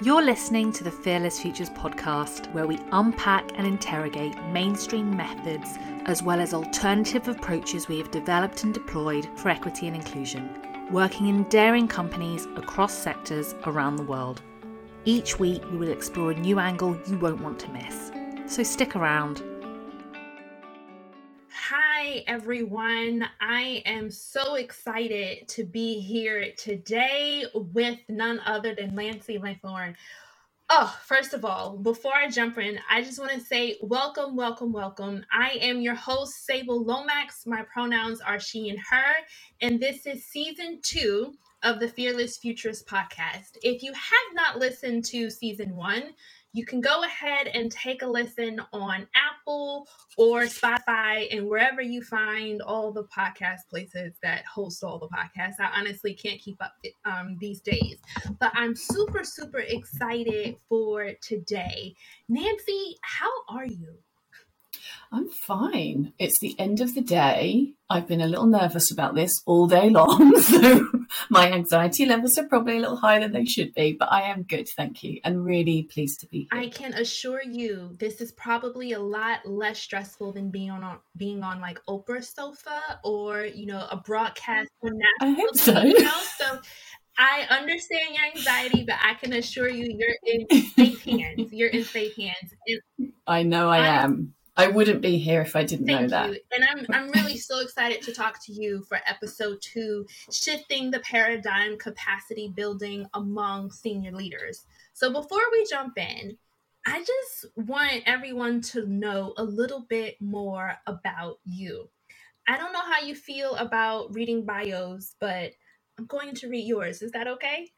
You're listening to the Fearless Futures podcast, where we unpack and interrogate mainstream methods as well as alternative approaches we have developed and deployed for equity and inclusion, working in daring companies across sectors around the world. Each week, we will explore a new angle you won't want to miss. So stick around. Hi, everyone. I am so excited to be here today with none other than Nancy Lengthorn. Oh, first of all, before I jump in, I just want to say welcome, welcome, welcome. I am your host, Sable Lomax. My pronouns are she and her, and this is season two of the Fearless Futures podcast. If you have not listened to season one, you can go ahead and take a listen on Apple or Spotify and wherever you find all the podcast places that host all the podcasts. I honestly can't keep up um, these days, but I'm super, super excited for today. Nancy, how are you? I'm fine. It's the end of the day. I've been a little nervous about this all day long. So my anxiety levels are probably a little higher than they should be, but I am good. Thank you. And really pleased to be here. I can assure you this is probably a lot less stressful than being on being on like Oprah's sofa or, you know, a broadcast mm, on I hope so. You know? So I understand your anxiety, but I can assure you you're in safe hands. You're in safe hands. And I know I am. I wouldn't be here if I didn't Thank know that. You. And I'm I'm really so excited to talk to you for episode two, shifting the paradigm capacity building among senior leaders. So before we jump in, I just want everyone to know a little bit more about you. I don't know how you feel about reading bios, but I'm going to read yours. Is that okay?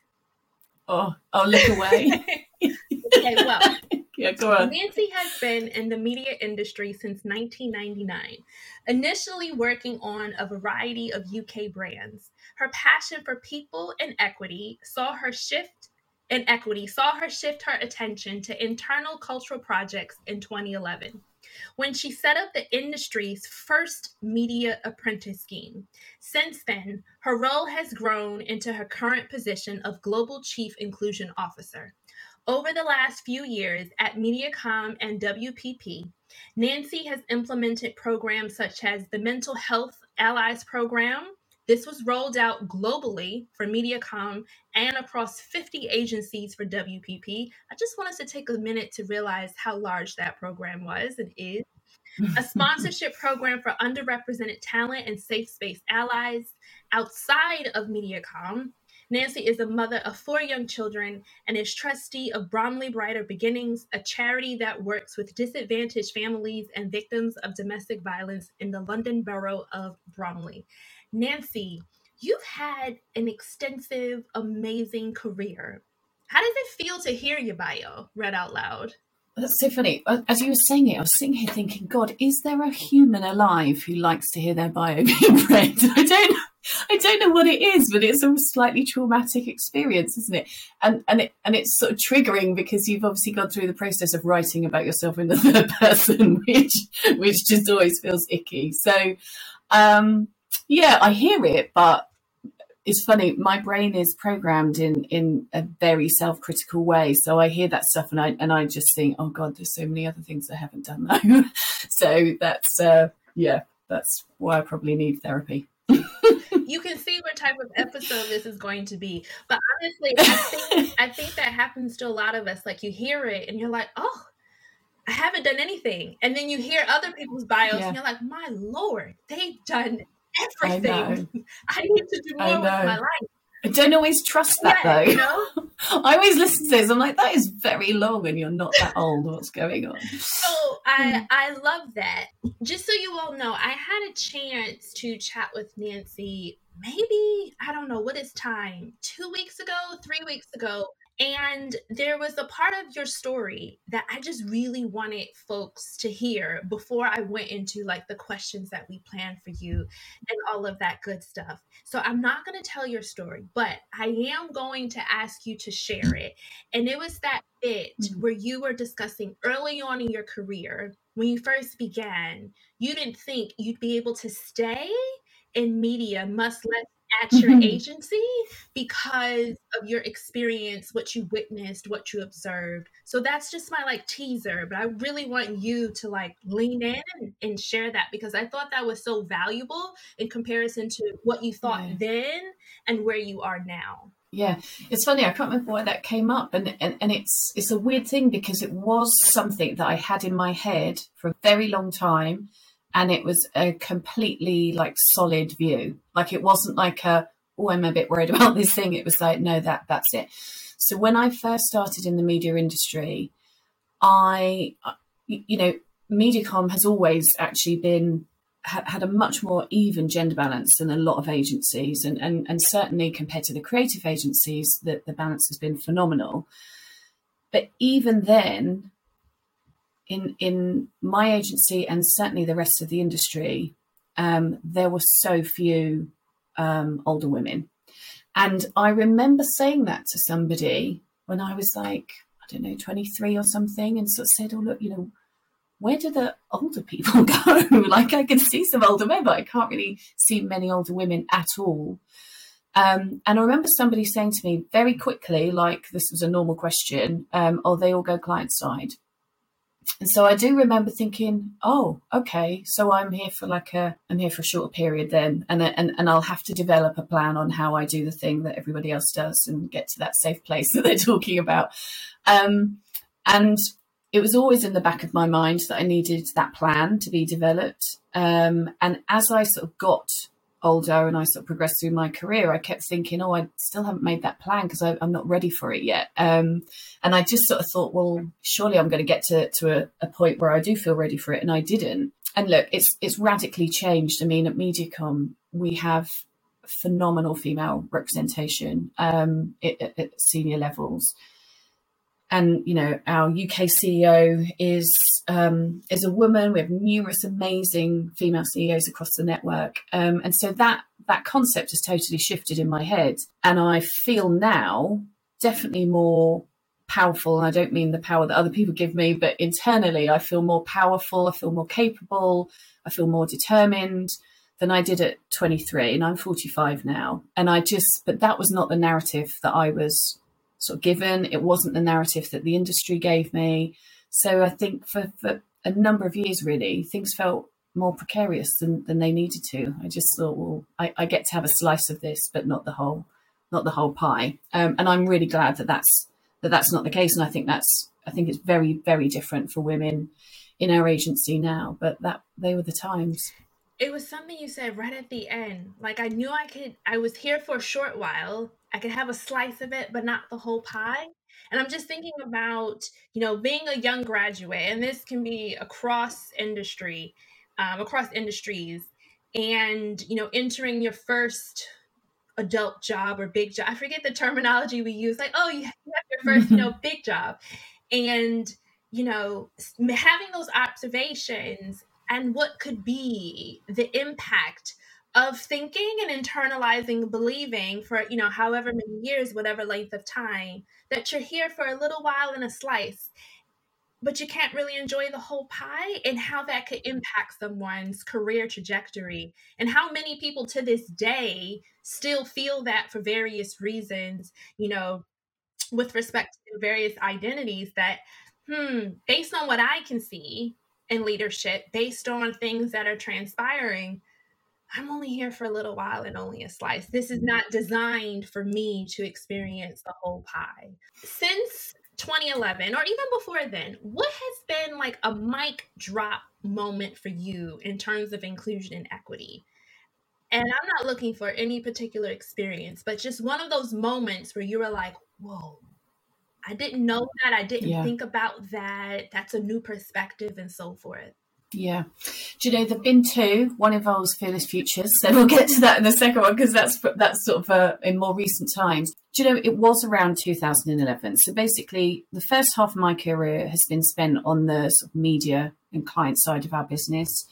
Oh, I'll look away. okay, well, yeah, go on. Nancy has been in the media industry since 1999, initially working on a variety of UK brands. Her passion for people and equity saw her shift and equity saw her shift her attention to internal cultural projects in 2011 when she set up the industry's first media apprentice scheme. Since then, her role has grown into her current position of Global Chief Inclusion Officer. Over the last few years at Mediacom and WPP, Nancy has implemented programs such as the Mental Health Allies Program. This was rolled out globally for Mediacom and across 50 agencies for WPP. I just want us to take a minute to realize how large that program was and is. a sponsorship program for underrepresented talent and safe space allies outside of Mediacom, Nancy is the mother of four young children and is trustee of Bromley Brighter Beginnings, a charity that works with disadvantaged families and victims of domestic violence in the London borough of Bromley. Nancy, you've had an extensive, amazing career. How does it feel to hear your bio read out loud? That's so funny. Uh, as you were saying it, I was sitting here thinking, God, is there a human alive who likes to hear their bio being read? I don't I don't know what it is, but it's a slightly traumatic experience, isn't it? And and it and it's sort of triggering because you've obviously gone through the process of writing about yourself in the third person, which which just always feels icky. So um yeah, I hear it, but it's funny, my brain is programmed in in a very self-critical way. So I hear that stuff and I and I just think, oh God, there's so many other things I haven't done though. so that's uh yeah, that's why I probably need therapy you can see what type of episode this is going to be. But honestly, I think I think that happens to a lot of us. Like you hear it and you're like, oh, I haven't done anything. And then you hear other people's bios yeah. and you're like, my lord, they've done everything. I, I need to do more with my life. I don't always trust that yeah, though. You know? I always listen to this. I'm like, that is very long, and you're not that old. What's going on? So I hmm. I love that. Just so you all know, I had a chance to chat with Nancy. Maybe I don't know what is time. Two weeks ago, three weeks ago, and there was a part of your story that I just really wanted folks to hear before I went into like the questions that we planned for you and all of that good stuff. So I'm not going to tell your story, but I am going to ask you to share it. And it was that bit mm-hmm. where you were discussing early on in your career when you first began, you didn't think you'd be able to stay in media much less at your mm-hmm. agency because of your experience, what you witnessed, what you observed. So that's just my like teaser, but I really want you to like lean in and, and share that because I thought that was so valuable in comparison to what you thought yeah. then and where you are now. Yeah, it's funny. I can't remember why that came up, and, and and it's it's a weird thing because it was something that I had in my head for a very long time, and it was a completely like solid view. Like it wasn't like a oh I'm a bit worried about this thing. It was like no that that's it. So when I first started in the media industry, I uh, you know Mediacom has always actually been had a much more even gender balance than a lot of agencies, and, and, and certainly compared to the creative agencies, that the balance has been phenomenal. But even then, in in my agency and certainly the rest of the industry, um, there were so few um, older women, and I remember saying that to somebody when I was like I don't know twenty three or something, and sort of said, "Oh look, you know." Where do the older people go? like I can see some older men, but I can't really see many older women at all. Um, and I remember somebody saying to me very quickly, like this was a normal question, um, oh, they all go client side. And so I do remember thinking, oh, okay, so I'm here for like a, I'm here for a short period then, and and and I'll have to develop a plan on how I do the thing that everybody else does and get to that safe place that they're talking about. Um, and it was always in the back of my mind that I needed that plan to be developed. Um, and as I sort of got older and I sort of progressed through my career, I kept thinking, oh, I still haven't made that plan because I'm not ready for it yet. Um, and I just sort of thought, well, surely I'm going to get to, to a, a, point where I do feel ready for it. And I didn't. And look, it's it's radically changed. I mean, at Mediacom, we have phenomenal female representation um, at, at senior levels and you know our UK CEO is um, is a woman. We have numerous amazing female CEOs across the network, um, and so that that concept has totally shifted in my head, and I feel now definitely more powerful. And I don't mean the power that other people give me, but internally, I feel more powerful. I feel more capable. I feel more determined than I did at 23, and I'm 45 now. And I just, but that was not the narrative that I was sort of given. It wasn't the narrative that the industry gave me. So I think for, for a number of years, really, things felt more precarious than, than they needed to. I just thought, well, I, I get to have a slice of this, but not the whole, not the whole pie. Um, and I'm really glad that that's that that's not the case. And I think that's I think it's very very different for women in our agency now. But that they were the times. It was something you said right at the end. Like I knew I could. I was here for a short while, I could have a slice of it, but not the whole pie. And I'm just thinking about, you know, being a young graduate, and this can be across industry, um, across industries, and, you know, entering your first adult job or big job. I forget the terminology we use, like, oh, you have your first, you know, big job. And, you know, having those observations and what could be the impact of thinking and internalizing believing for you know however many years whatever length of time that you're here for a little while in a slice but you can't really enjoy the whole pie and how that could impact someone's career trajectory and how many people to this day still feel that for various reasons you know with respect to various identities that hmm based on what i can see in leadership based on things that are transpiring I'm only here for a little while and only a slice. This is not designed for me to experience the whole pie. Since 2011 or even before then, what has been like a mic drop moment for you in terms of inclusion and equity? And I'm not looking for any particular experience, but just one of those moments where you were like, whoa, I didn't know that. I didn't yeah. think about that. That's a new perspective and so forth. Yeah. Do you know there've been two? One involves Fearless Futures, so we'll get to that in the second one because that's that's sort of uh, in more recent times. Do you know it was around 2011? So basically, the first half of my career has been spent on the sort of media and client side of our business,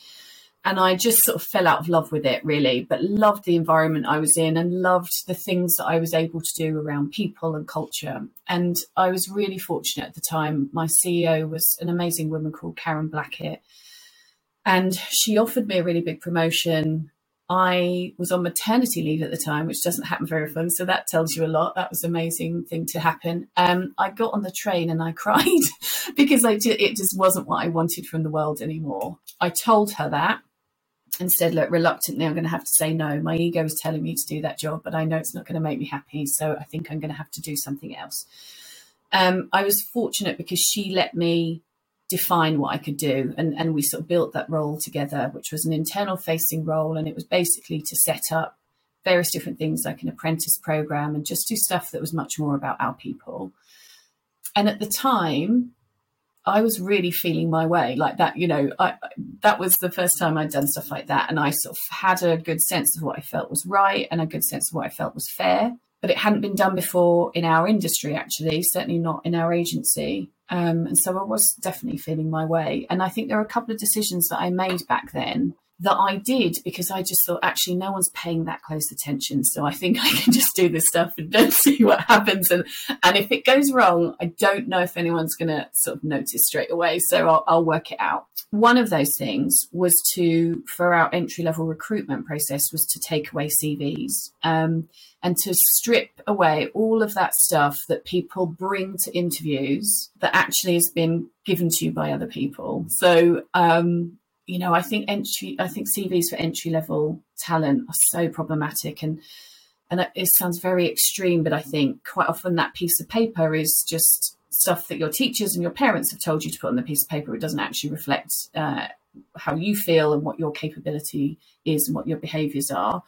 and I just sort of fell out of love with it really, but loved the environment I was in and loved the things that I was able to do around people and culture. And I was really fortunate at the time. My CEO was an amazing woman called Karen Blackett and she offered me a really big promotion I was on maternity leave at the time, which doesn't happen very often. So that tells you a lot. That was an amazing thing to happen. Um, I got on the train and I cried because I it just wasn't what I wanted from the world anymore. I told her that and said, look, reluctantly, I'm going to have to say no. My ego is telling me to do that job, but I know it's not going to make me happy. So I think I'm going to have to do something else. Um, I was fortunate because she let me define what I could do. And, and we sort of built that role together, which was an internal facing role. And it was basically to set up various different things like an apprentice program and just do stuff that was much more about our people. And at the time, I was really feeling my way like that. You know, I, that was the first time I'd done stuff like that. And I sort of had a good sense of what I felt was right and a good sense of what I felt was fair. But it hadn't been done before in our industry, actually, certainly not in our agency. Um, and so I was definitely feeling my way. And I think there are a couple of decisions that I made back then that I did because I just thought, actually, no one's paying that close attention. So I think I can just do this stuff and then see what happens. And and if it goes wrong, I don't know if anyone's going to sort of notice straight away. So I'll, I'll work it out. One of those things was to, for our entry level recruitment process, was to take away CVs. Um, and to strip away all of that stuff that people bring to interviews that actually has been given to you by other people. So, um, you know, I think entry, I think CVs for entry level talent are so problematic, and and it sounds very extreme, but I think quite often that piece of paper is just stuff that your teachers and your parents have told you to put on the piece of paper. It doesn't actually reflect uh, how you feel and what your capability is and what your behaviours are.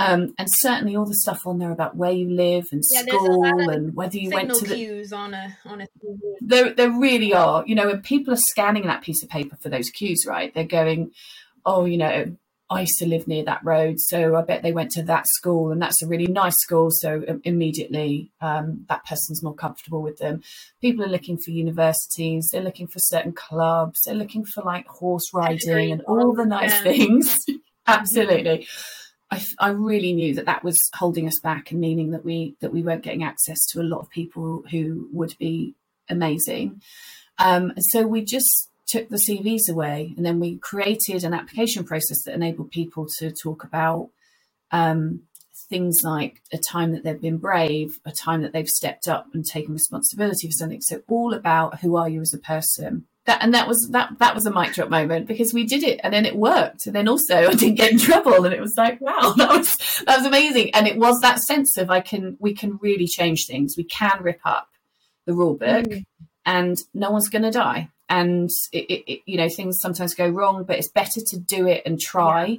Um, and certainly all the stuff on there about where you live and yeah, school and whether you went to the cues on a on a TV. There, there really are. You know, when people are scanning that piece of paper for those cues, right? They're going, "Oh, you know, I used to live near that road, so I bet they went to that school, and that's a really nice school. So immediately, um, that person's more comfortable with them. People are looking for universities, they're looking for certain clubs, they're looking for like horse riding and all the nice things. Absolutely. I, I really knew that that was holding us back and meaning that we that we weren't getting access to a lot of people who would be amazing. Um, so we just took the CVs away, and then we created an application process that enabled people to talk about um, things like a time that they've been brave, a time that they've stepped up and taken responsibility for something. So all about who are you as a person that and that was that that was a mic drop moment because we did it and then it worked. And then also I didn't get in trouble and it was like wow that was that was amazing. And it was that sense of I can we can really change things. We can rip up the rule book mm. and no one's going to die. And it, it, it, you know things sometimes go wrong but it's better to do it and try yeah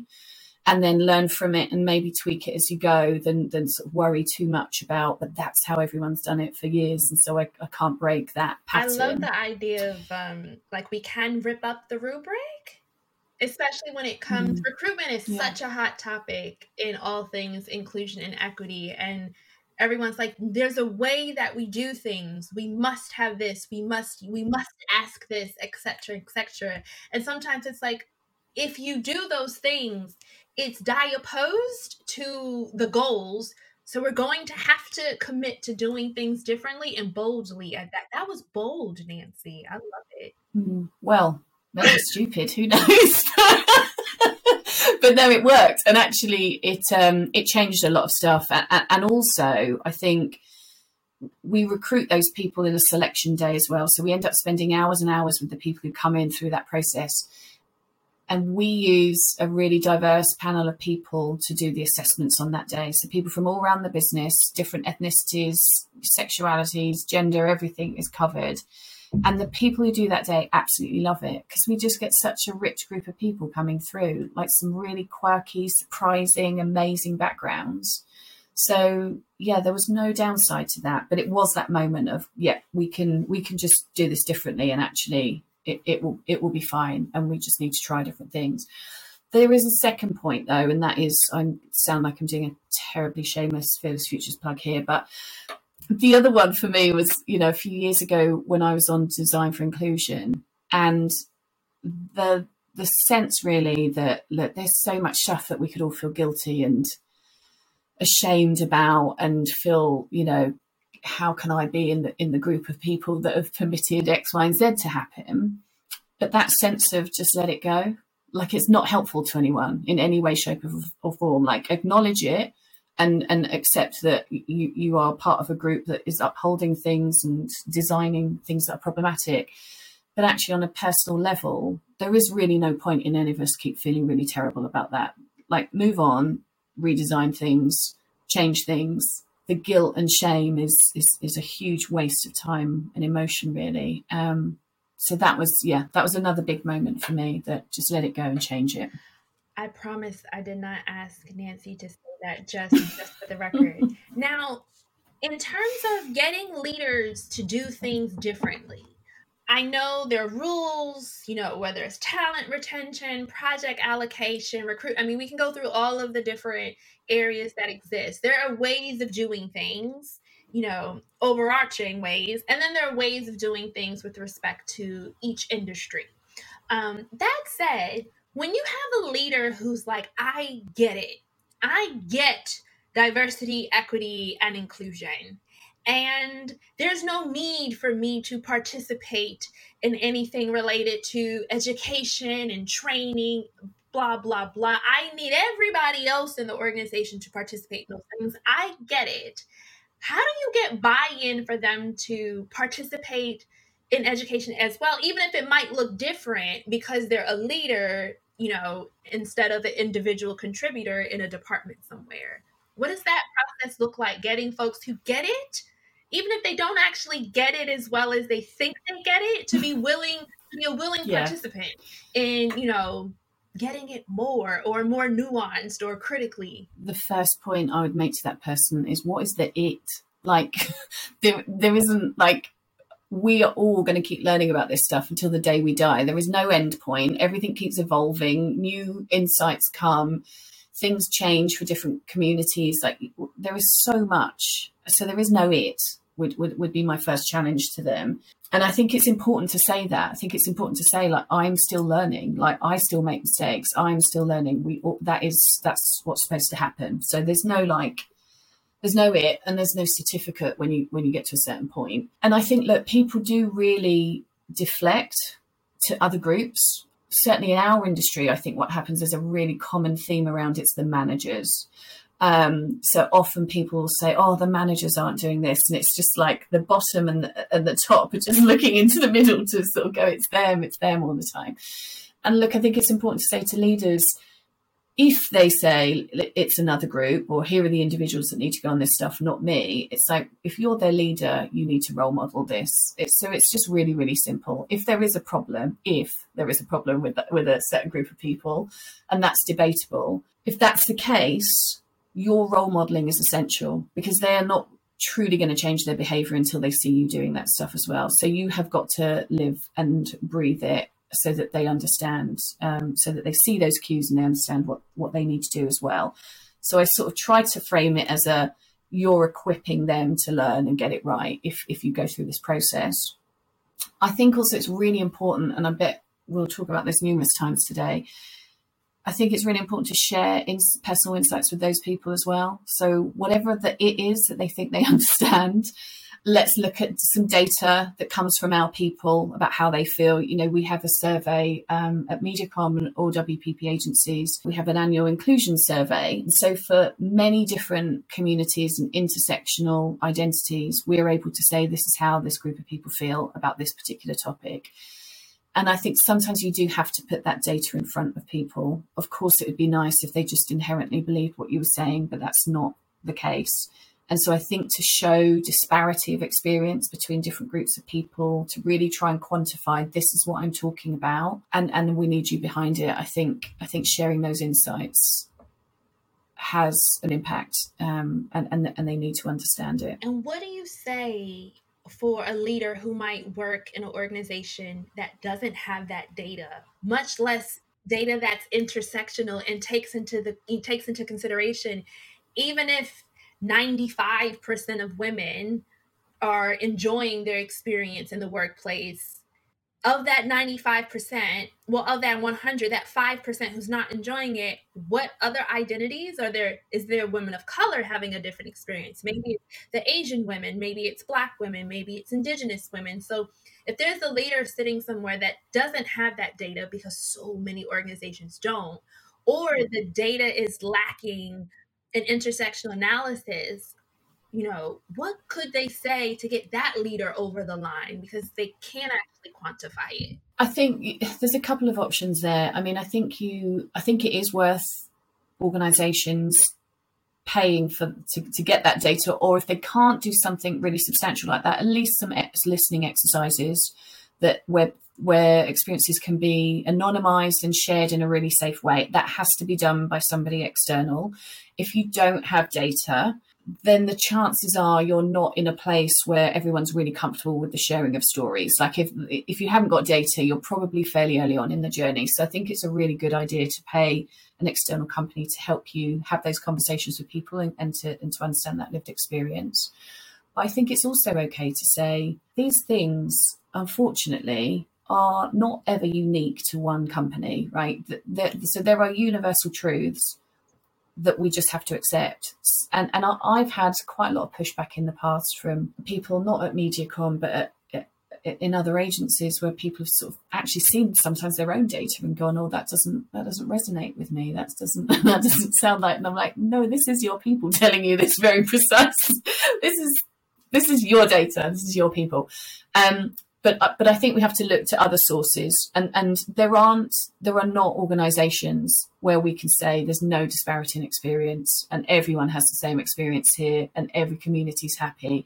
and then learn from it and maybe tweak it as you go than than sort of worry too much about but that's how everyone's done it for years and so I, I can't break that pattern. I love the idea of um like we can rip up the rubric especially when it comes mm. recruitment is yeah. such a hot topic in all things inclusion and equity and everyone's like there's a way that we do things we must have this we must we must ask this etc etc and sometimes it's like if you do those things it's diopposed to the goals. So we're going to have to commit to doing things differently and boldly. That that was bold, Nancy. I love it. Mm, well, maybe stupid. Who knows? but no, it worked, and actually, it um, it changed a lot of stuff. And also, I think we recruit those people in a selection day as well. So we end up spending hours and hours with the people who come in through that process and we use a really diverse panel of people to do the assessments on that day. So people from all around the business, different ethnicities, sexualities, gender, everything is covered. And the people who do that day absolutely love it because we just get such a rich group of people coming through, like some really quirky, surprising, amazing backgrounds. So yeah, there was no downside to that, but it was that moment of yeah, we can we can just do this differently and actually it, it will it will be fine and we just need to try different things. There is a second point though and that is i sound like i'm doing a terribly shameless fearless futures plug here but the other one for me was you know a few years ago when i was on design for inclusion and the the sense really that look there's so much stuff that we could all feel guilty and ashamed about and feel you know how can I be in the in the group of people that have permitted X, Y, and Z to happen? But that sense of just let it go, like it's not helpful to anyone in any way, shape, or form. Like acknowledge it and and accept that you you are part of a group that is upholding things and designing things that are problematic. But actually, on a personal level, there is really no point in any of us keep feeling really terrible about that. Like, move on, redesign things, change things. The guilt and shame is is is a huge waste of time and emotion, really. Um, so that was yeah that was another big moment for me that just let it go and change it i promise i did not ask nancy to say that just just for the record now in terms of getting leaders to do things differently i know there are rules you know whether it's talent retention project allocation recruit i mean we can go through all of the different areas that exist there are ways of doing things you know, overarching ways. And then there are ways of doing things with respect to each industry. Um, that said, when you have a leader who's like, I get it, I get diversity, equity, and inclusion. And there's no need for me to participate in anything related to education and training, blah, blah, blah. I need everybody else in the organization to participate in those things. I get it how do you get buy-in for them to participate in education as well even if it might look different because they're a leader you know instead of an individual contributor in a department somewhere what does that process look like getting folks who get it? Even if they don't actually get it as well as they think they get it to be willing to be a willing yeah. participant in you know getting it more or more nuanced or critically. The first point i would make to that person is what is the it? Like there there isn't like we are all going to keep learning about this stuff until the day we die. There is no end point. Everything keeps evolving. New insights come things change for different communities like there is so much so there is no it would, would, would be my first challenge to them and I think it's important to say that. I think it's important to say like I'm still learning. Like I still make mistakes. I'm still learning. We all, that is that's what's supposed to happen. So there's no like there's no it and there's no certificate when you when you get to a certain point. And I think look, people do really deflect to other groups. Certainly in our industry, I think what happens is a really common theme around it's the managers. Um, so often people say, "Oh, the managers aren't doing this," and it's just like the bottom and the, and the top are just looking into the middle to sort of go, "It's them, it's them" all the time. And look, I think it's important to say to leaders, if they say it's another group or here are the individuals that need to go on this stuff, not me, it's like if you're their leader, you need to role model this. It's, so it's just really, really simple. If there is a problem, if there is a problem with with a certain group of people, and that's debatable, if that's the case, your role modeling is essential because they are not truly going to change their behavior until they see you doing that stuff as well. So you have got to live and breathe it so that they understand, um, so that they see those cues and they understand what, what they need to do as well. So I sort of try to frame it as a you're equipping them to learn and get it right if, if you go through this process. I think also it's really important, and I bet we'll talk about this numerous times today, I think it's really important to share in personal insights with those people as well. So whatever the it is that they think they understand, let's look at some data that comes from our people about how they feel. You know, we have a survey um, at MediaCom and all WPP agencies. We have an annual inclusion survey. So for many different communities and intersectional identities, we're able to say this is how this group of people feel about this particular topic. And I think sometimes you do have to put that data in front of people. Of course, it would be nice if they just inherently believed what you were saying, but that's not the case. And so I think to show disparity of experience between different groups of people, to really try and quantify this is what I'm talking about, and and we need you behind it. I think I think sharing those insights has an impact, um, and and and they need to understand it. And what do you say for a leader who might work in an organization that doesn't have that data, much less data that's intersectional and takes into the takes into consideration even if 95% of women are enjoying their experience in the workplace of that 95%, well, of that 100, that 5% who's not enjoying it, what other identities are there? Is there women of color having a different experience? Maybe the Asian women, maybe it's Black women, maybe it's Indigenous women. So if there's a leader sitting somewhere that doesn't have that data because so many organizations don't, or the data is lacking an intersectional analysis, you know, what could they say to get that leader over the line because they can't actually quantify it? I think there's a couple of options there. I mean, I think you, I think it is worth organizations paying for to, to get that data, or if they can't do something really substantial like that, at least some ex- listening exercises that where where experiences can be anonymized and shared in a really safe way. That has to be done by somebody external. If you don't have data, then the chances are you're not in a place where everyone's really comfortable with the sharing of stories. Like if if you haven't got data, you're probably fairly early on in the journey. So I think it's a really good idea to pay an external company to help you have those conversations with people and, and to and to understand that lived experience. But I think it's also okay to say these things, unfortunately, are not ever unique to one company, right? so there are universal truths that we just have to accept. And and I've had quite a lot of pushback in the past from people not at MediaCom but at, in other agencies where people have sort of actually seen sometimes their own data and gone, "Oh, that doesn't that doesn't resonate with me. That doesn't that doesn't sound like." And I'm like, "No, this is your people telling you this very precise. this is this is your data. This is your people." Um, but uh, but I think we have to look to other sources, and and there aren't there are not organisations where we can say there's no disparity in experience and everyone has the same experience here and every community is happy.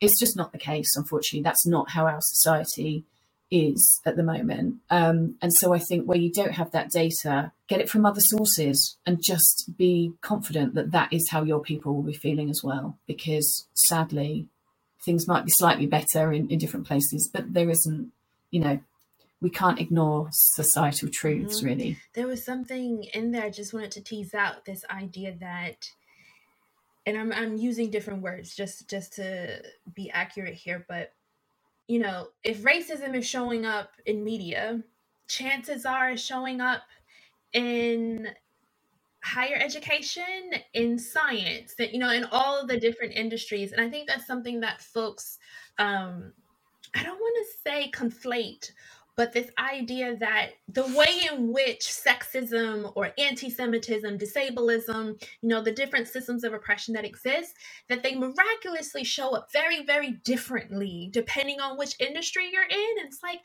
It's just not the case, unfortunately. That's not how our society is at the moment. Um, and so I think where you don't have that data, get it from other sources and just be confident that that is how your people will be feeling as well. Because sadly, things might be slightly better in, in different places, but there isn't, you know, we can't ignore societal truths mm-hmm. really. There was something in there I just wanted to tease out this idea that and I'm I'm using different words just just to be accurate here, but you know, if racism is showing up in media, chances are it's showing up in higher education in science that you know in all of the different industries and i think that's something that folks um i don't want to say conflate but this idea that the way in which sexism or anti-semitism disableism you know the different systems of oppression that exist that they miraculously show up very very differently depending on which industry you're in. It's like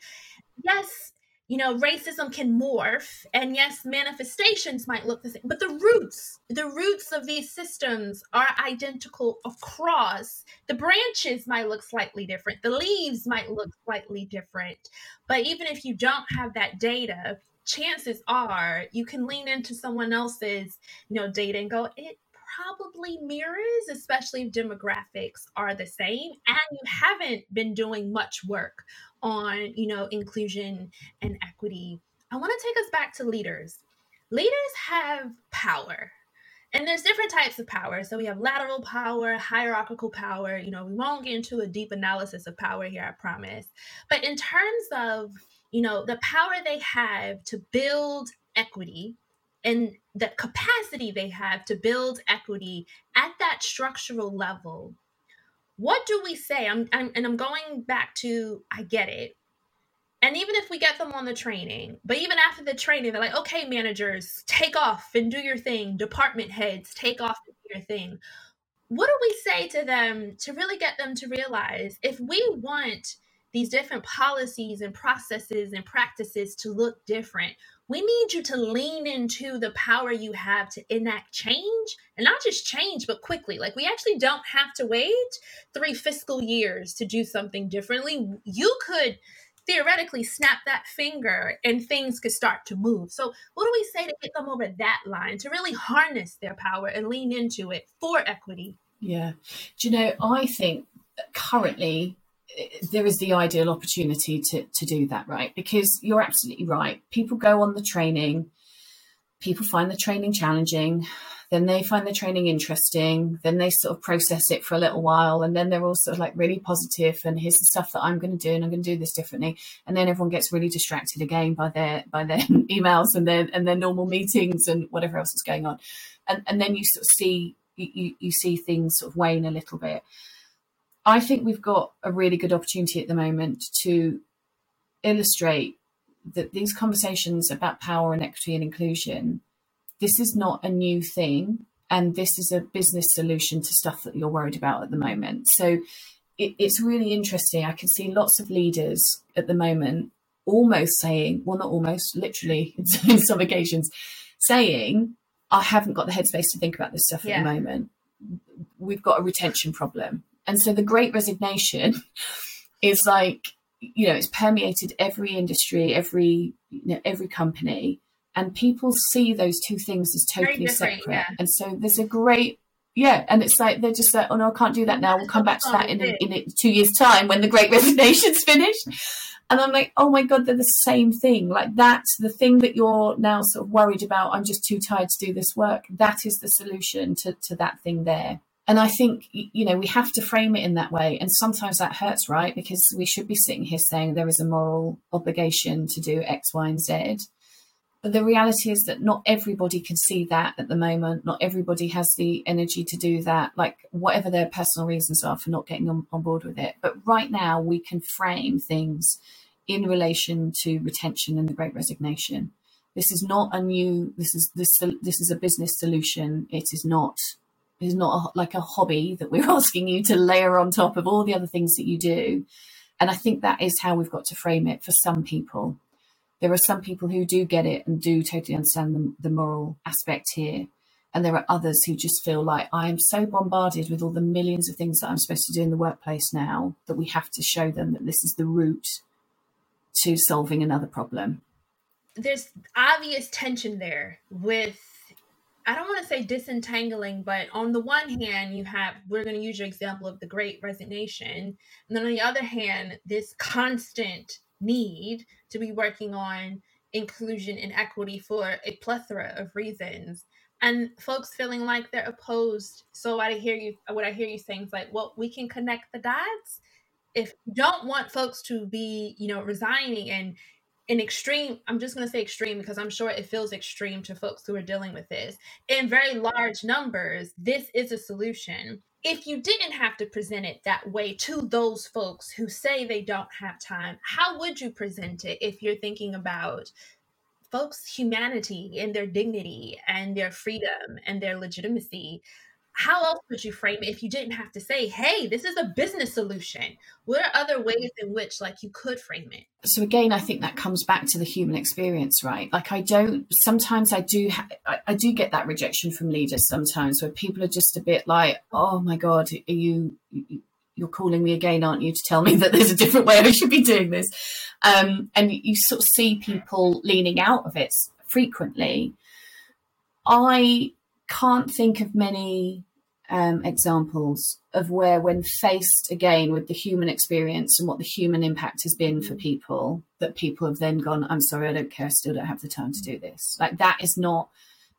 yes you know, racism can morph, and yes, manifestations might look the same, but the roots, the roots of these systems are identical across. The branches might look slightly different, the leaves might look slightly different. But even if you don't have that data, chances are you can lean into someone else's, you know, data and go, it probably mirrors, especially if demographics are the same and you haven't been doing much work on, you know, inclusion and equity. I want to take us back to leaders. Leaders have power. And there's different types of power. So we have lateral power, hierarchical power. You know, we won't get into a deep analysis of power here, I promise. But in terms of, you know, the power they have to build equity and the capacity they have to build equity at that structural level, what do we say? I'm, I'm and I'm going back to I get it. And even if we get them on the training, but even after the training, they're like, okay, managers, take off and do your thing. Department heads, take off and do your thing. What do we say to them to really get them to realize if we want these different policies and processes and practices to look different, we need you to lean into the power you have to enact change and not just change, but quickly. Like, we actually don't have to wait three fiscal years to do something differently. You could theoretically snap that finger and things could start to move. So, what do we say to get them over that line to really harness their power and lean into it for equity? Yeah. Do you know, I think currently there is the ideal opportunity to, to do that, right? Because you're absolutely right. People go on the training, people find the training challenging, then they find the training interesting, then they sort of process it for a little while, and then they're all sort of like really positive, and here's the stuff that I'm going to do, and I'm going to do this differently, and then everyone gets really distracted again by their by their emails and their and their normal meetings and whatever else is going on, and and then you sort of see you, you see things sort of wane a little bit. I think we've got a really good opportunity at the moment to illustrate that these conversations about power and equity and inclusion, this is not a new thing. And this is a business solution to stuff that you're worried about at the moment. So it, it's really interesting. I can see lots of leaders at the moment almost saying, well, not almost, literally in some occasions, saying, I haven't got the headspace to think about this stuff yeah. at the moment. We've got a retention problem. And so the great resignation is like, you know, it's permeated every industry, every you know, every company, and people see those two things as totally separate. Yeah. And so there's a great yeah, and it's like they're just like, oh no, I can't do that now. We'll come back to that in a, in a, two years' time when the Great Resignation's finished. And I'm like, oh my god, they're the same thing. Like that's the thing that you're now sort of worried about. I'm just too tired to do this work. That is the solution to to that thing there. And I think, you know, we have to frame it in that way. And sometimes that hurts, right? Because we should be sitting here saying there is a moral obligation to do X, Y, and Z. But the reality is that not everybody can see that at the moment. Not everybody has the energy to do that, like whatever their personal reasons are for not getting on, on board with it. But right now, we can frame things in relation to retention and the great resignation. This is not a new, this is, this, this is a business solution. It is not is not a, like a hobby that we're asking you to layer on top of all the other things that you do. And I think that is how we've got to frame it for some people. There are some people who do get it and do totally understand the, the moral aspect here. And there are others who just feel like I am so bombarded with all the millions of things that I'm supposed to do in the workplace now that we have to show them that this is the route to solving another problem. There's obvious tension there with I don't want to say disentangling, but on the one hand, you have, we're going to use your example of the great resignation. And then on the other hand, this constant need to be working on inclusion and equity for a plethora of reasons. And folks feeling like they're opposed. So what I hear you, what I hear you saying is like, well, we can connect the dots. If you don't want folks to be, you know, resigning and in extreme i'm just going to say extreme because i'm sure it feels extreme to folks who are dealing with this. In very large numbers this is a solution. If you didn't have to present it that way to those folks who say they don't have time how would you present it if you're thinking about folks humanity and their dignity and their freedom and their legitimacy how else would you frame it if you didn't have to say hey this is a business solution what are other ways in which like you could frame it so again i think that comes back to the human experience right like i don't sometimes i do ha- I, I, do get that rejection from leaders sometimes where people are just a bit like oh my god are you, you you're calling me again, aren't you, to tell me that there's a different way I should be doing this? Um, and you sort of see people leaning out of it frequently. I can't think of many um, examples of where, when faced again with the human experience and what the human impact has been for people, that people have then gone, I'm sorry, I don't care, I still don't have the time to do this. Like that is not.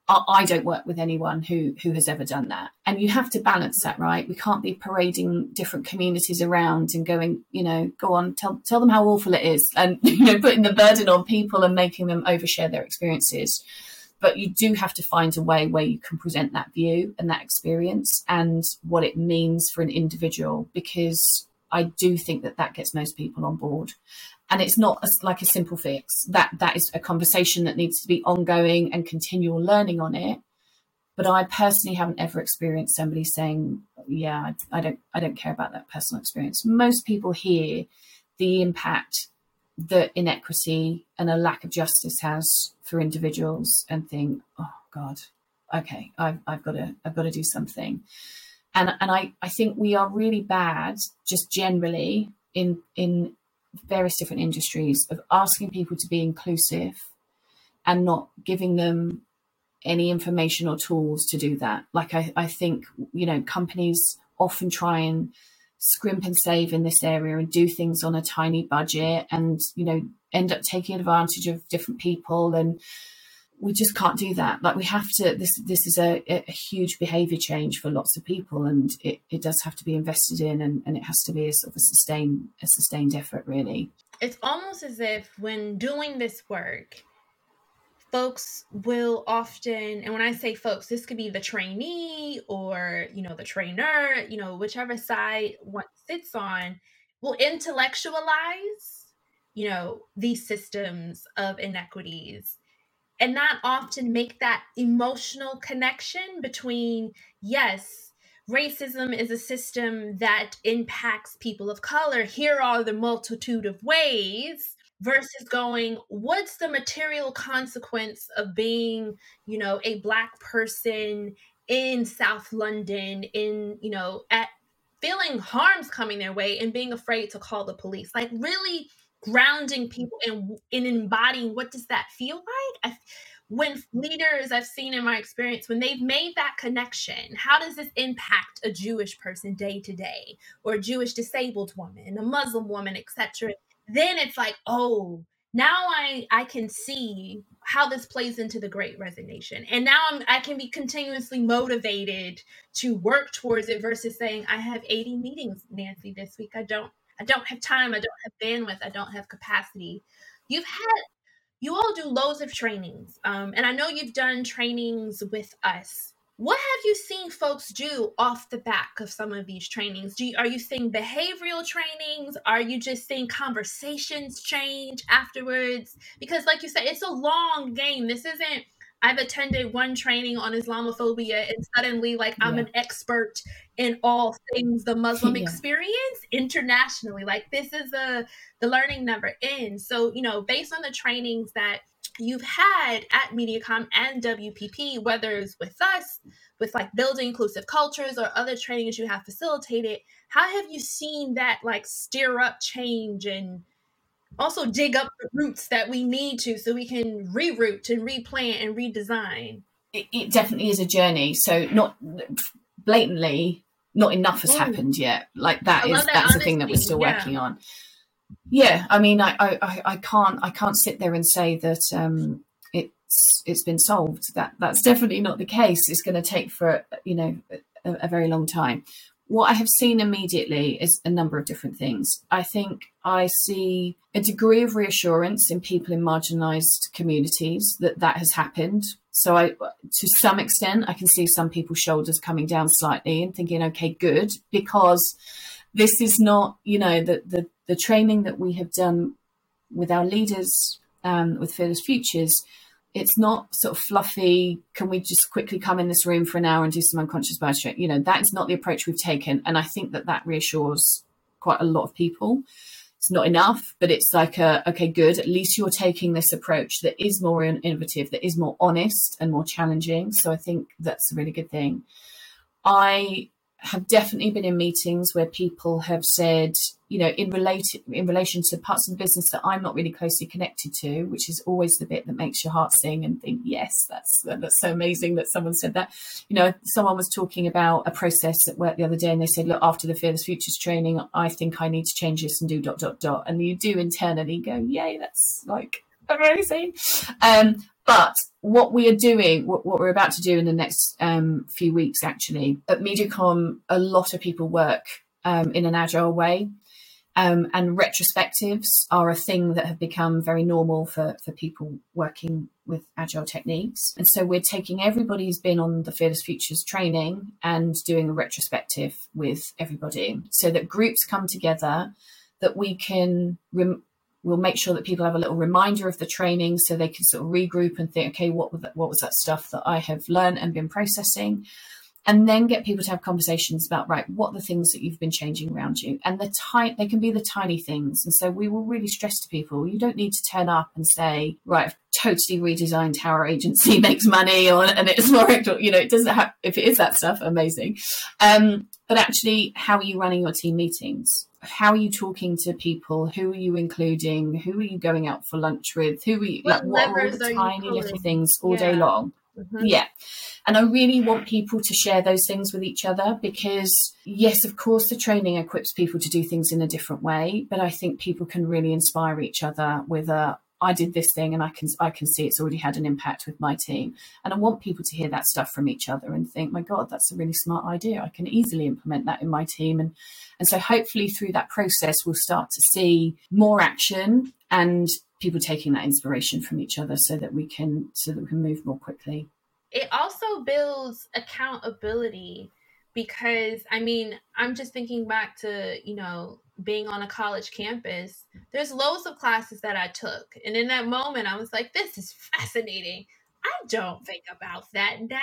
I don't work with anyone who who has ever done that, and you have to balance that, right? We can't be parading different communities around and going, you know, go on, tell tell them how awful it is, and you know, putting the burden on people and making them overshare their experiences but you do have to find a way where you can present that view and that experience and what it means for an individual because I do think that that gets most people on board. And it's not a, like a simple fix. That that is a conversation that needs to be ongoing and continual learning on it. But I personally haven't ever experienced somebody saying yeah I, I don't I don't care about that personal experience. Most people hear the impact that inequity and a lack of justice has for individuals and think, oh God, okay, I've, I've got to I've got to do something. And and I, I think we are really bad just generally in in various different industries of asking people to be inclusive and not giving them any information or tools to do that. Like I, I think, you know, companies often try and scrimp and save in this area and do things on a tiny budget and you know end up taking advantage of different people and we just can't do that. Like we have to. This this is a, a huge behaviour change for lots of people, and it, it does have to be invested in, and, and it has to be a sort of a sustained a sustained effort, really. It's almost as if when doing this work, folks will often, and when I say folks, this could be the trainee or you know the trainer, you know whichever side one sits on, will intellectualize, you know these systems of inequities. And not often make that emotional connection between yes racism is a system that impacts people of color. Here are the multitude of ways versus going what's the material consequence of being you know a black person in south london in you know at feeling harms coming their way and being afraid to call the police? Like really grounding mm. people in in embodying what does that feel like? I, when leaders I've seen in my experience when they've made that connection how does this impact a Jewish person day to day? Or a Jewish disabled woman a Muslim woman etc then it's like oh now I I can see how this plays into the great resignation and now I'm, I can be continuously motivated to work towards it versus saying I have 80 meetings Nancy this week I don't I don't have time. I don't have bandwidth. I don't have capacity. You've had, you all do loads of trainings. Um, and I know you've done trainings with us. What have you seen folks do off the back of some of these trainings? Do you, are you seeing behavioral trainings? Are you just seeing conversations change afterwards? Because, like you said, it's a long game. This isn't I've attended one training on Islamophobia and suddenly like I'm yeah. an expert in all things the Muslim yeah. experience internationally. Like this is a the learning never ends. So, you know, based on the trainings that you've had at MediaCom and WPP, whether it's with us, with like building inclusive cultures or other trainings you have facilitated, how have you seen that like stir up change and also dig up the roots that we need to so we can reroute and replant and redesign. It, it definitely is a journey. So not blatantly, not enough has mm. happened yet. Like that I is that that's the thing that we're still yeah. working on. Yeah, I mean, I, I I can't I can't sit there and say that um, it's it's been solved. That that's definitely not the case. It's going to take for you know a, a very long time what I have seen immediately is a number of different things. I think I see a degree of reassurance in people in marginalized communities that that has happened. So I, to some extent, I can see some people's shoulders coming down slightly and thinking, okay, good, because this is not, you know, the, the, the training that we have done with our leaders, um, with Fearless Futures, it's not sort of fluffy. Can we just quickly come in this room for an hour and do some unconscious bias You know, that is not the approach we've taken. And I think that that reassures quite a lot of people. It's not enough, but it's like, a, okay, good. At least you're taking this approach that is more innovative, that is more honest and more challenging. So I think that's a really good thing. I have definitely been in meetings where people have said, you know, in related in relation to parts of the business that I'm not really closely connected to, which is always the bit that makes your heart sing and think, yes, that's that's so amazing that someone said that. You know, someone was talking about a process at work the other day, and they said, look, after the Fearless Futures training, I think I need to change this and do dot dot dot, and you do internally go, yay, that's like amazing. Um, but what we are doing, what, what, we're about to do in the next um, few weeks, actually, at MediaCom, a lot of people work um, in an agile way. Um, and retrospectives are a thing that have become very normal for, for people working with agile techniques. And so we're taking everybody who's been on the Fearless Futures training and doing a retrospective with everybody so that groups come together that we can rem- we'll make sure that people have a little reminder of the training so they can sort of regroup and think, okay, what was that, what was that stuff that I have learned and been processing? And then get people to have conversations about, right, what are the things that you've been changing around you? And the tiny, they can be the tiny things. And so we will really stress to people, you don't need to turn up and say, right, I've totally redesigned how our agency makes money or, and it's more, you know, it doesn't have, if it is that stuff, amazing. Um, but actually, how are you running your team meetings? how are you talking to people? Who are you including? Who are you going out for lunch with? Who are you what like? What are all the tiny little things all yeah. day long? Mm-hmm. Yeah. And I really want people to share those things with each other because, yes, of course, the training equips people to do things in a different way. But I think people can really inspire each other with a, I did this thing and I can I can see it's already had an impact with my team. And I want people to hear that stuff from each other and think, my God, that's a really smart idea. I can easily implement that in my team. And and so hopefully through that process we'll start to see more action and people taking that inspiration from each other so that we can so that we can move more quickly. It also builds accountability because I mean, I'm just thinking back to, you know, being on a college campus, there's loads of classes that I took. And in that moment, I was like, this is fascinating. I don't think about that now.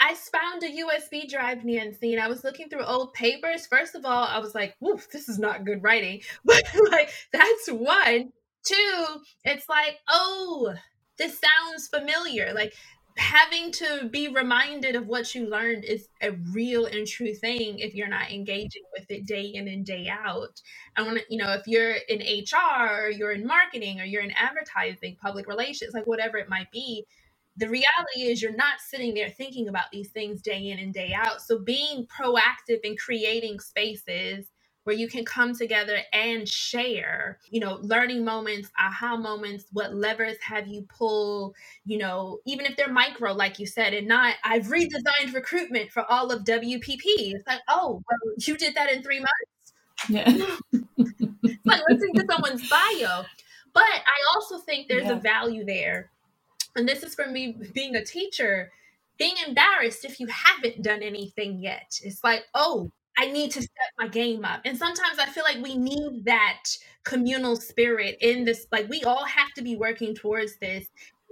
I found a USB drive, Nancy, and I was looking through old papers. First of all, I was like, woof, this is not good writing. But like, that's one. Two, it's like, oh, this sounds familiar. Like, having to be reminded of what you learned is a real and true thing if you're not engaging with it day in and day out. I want to, you know, if you're in HR or you're in marketing or you're in advertising, public relations, like whatever it might be, the reality is you're not sitting there thinking about these things day in and day out. So being proactive in creating spaces where you can come together and share, you know, learning moments, aha moments, what levers have you pulled, you know, even if they're micro, like you said, and not, I've redesigned recruitment for all of WPP. It's like, oh, well, you did that in three months. Yeah. it's like listening to someone's bio. But I also think there's yeah. a value there. And this is for me being a teacher being embarrassed if you haven't done anything yet. It's like, oh, I need to step my game up. And sometimes I feel like we need that communal spirit in this. Like we all have to be working towards this.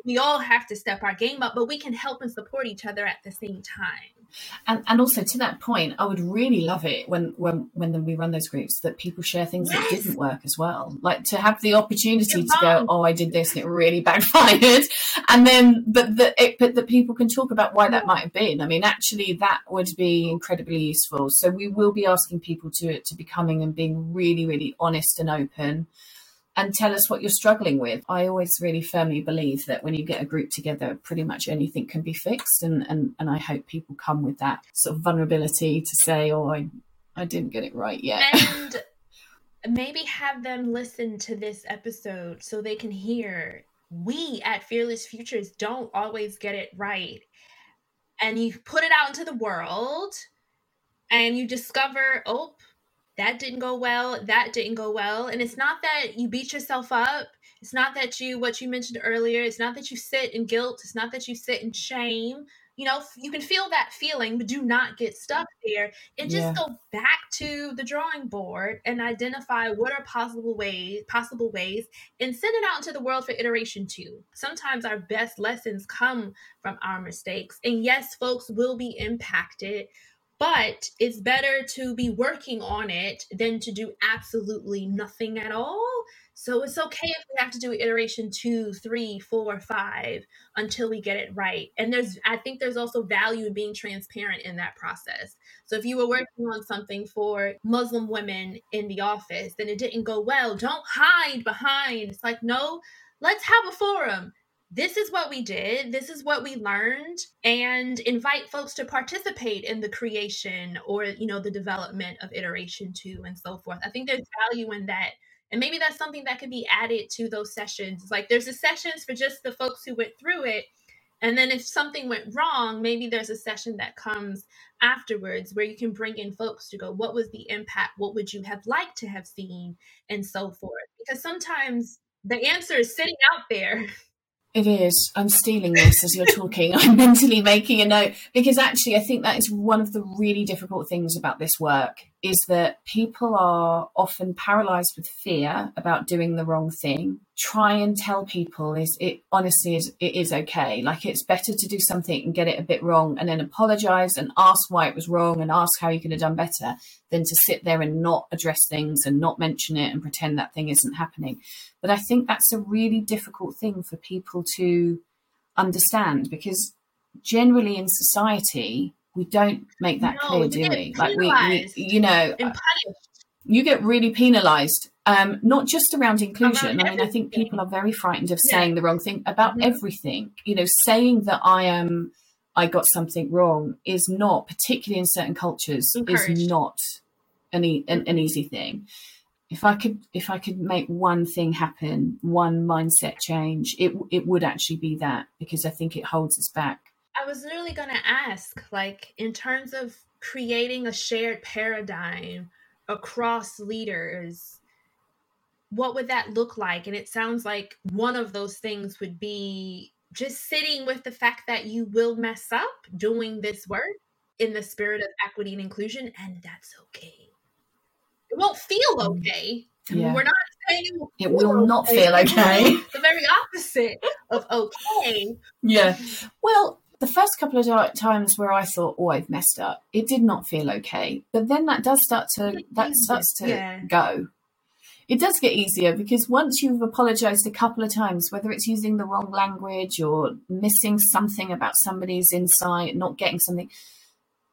We all have to step our game up, but we can help and support each other at the same time. And, and also to that point, I would really love it when when when we run those groups that people share things yes. that didn't work as well. Like to have the opportunity You're to go, oh, I did this and it really backfired, and then but that it, but that people can talk about why that might have been. I mean, actually, that would be incredibly useful. So we will be asking people to to be coming and being really really honest and open and tell us what you're struggling with. I always really firmly believe that when you get a group together, pretty much anything can be fixed. And, and, and I hope people come with that sort of vulnerability to say, oh, I, I didn't get it right yet. And maybe have them listen to this episode so they can hear we at Fearless Futures don't always get it right. And you put it out into the world and you discover, oh, that didn't go well that didn't go well. And it's not that you beat yourself up. It's not that you what you mentioned earlier it's not that you sit in guilt. It's not that you sit in shame. You know you can feel that feeling but do not get stuck there. And just yeah. go back to the drawing board and identify what are possible ways possible ways and send it out into the world for iteration two sometimes our best lessons come from our mistakes. And yes folks will be impacted but it's better to be working on it than to do absolutely nothing at all. So it's okay if we have to do iteration two, three, four, five until we get it right. And there's, I think there's also value in being transparent in that process. So if you were working on something for Muslim women in the office, then it didn't go well, don't hide behind. It's like, no, let's have a forum this is what we did, this is what we learned, and invite folks to participate in the creation or, you know, the development of iteration two and so forth. I think there's value in that. And maybe that's something that could be added to those sessions. Like there's the sessions for just the folks who went through it. And then if something went wrong, maybe there's a session that comes afterwards where you can bring in folks to go, what was the impact? What would you have liked to have seen? And so forth. Because sometimes the answer is sitting out there. It is. I'm stealing this as you're talking. I'm mentally making a note because actually, I think that is one of the really difficult things about this work is that people are often paralyzed with fear about doing the wrong thing. Try and tell people is it honestly is it is okay. Like it's better to do something and get it a bit wrong and then apologize and ask why it was wrong and ask how you could have done better than to sit there and not address things and not mention it and pretend that thing isn't happening. But I think that's a really difficult thing for people to understand because generally in society we don't make that no, clear, do we? Like we, we, you know, you get really penalised. Um, not just around inclusion. Around I mean, I think people are very frightened of saying yeah. the wrong thing about mm-hmm. everything. You know, saying that I am, I got something wrong is not, particularly in certain cultures, is not an, e- an, an easy thing. if I could if I could make one thing happen, one mindset change, it it would actually be that because I think it holds us back. I was literally going to ask like in terms of creating a shared paradigm across leaders what would that look like and it sounds like one of those things would be just sitting with the fact that you will mess up doing this work in the spirit of equity and inclusion and that's okay it won't feel mm. okay. Yeah. We're not saying it will not feel okay. the very opposite of okay. Yeah. Well, the first couple of times where I thought, "Oh, I've messed up," it did not feel okay. But then that does start to that starts to yeah. go. It does get easier because once you've apologized a couple of times, whether it's using the wrong language or missing something about somebody's insight, not getting something,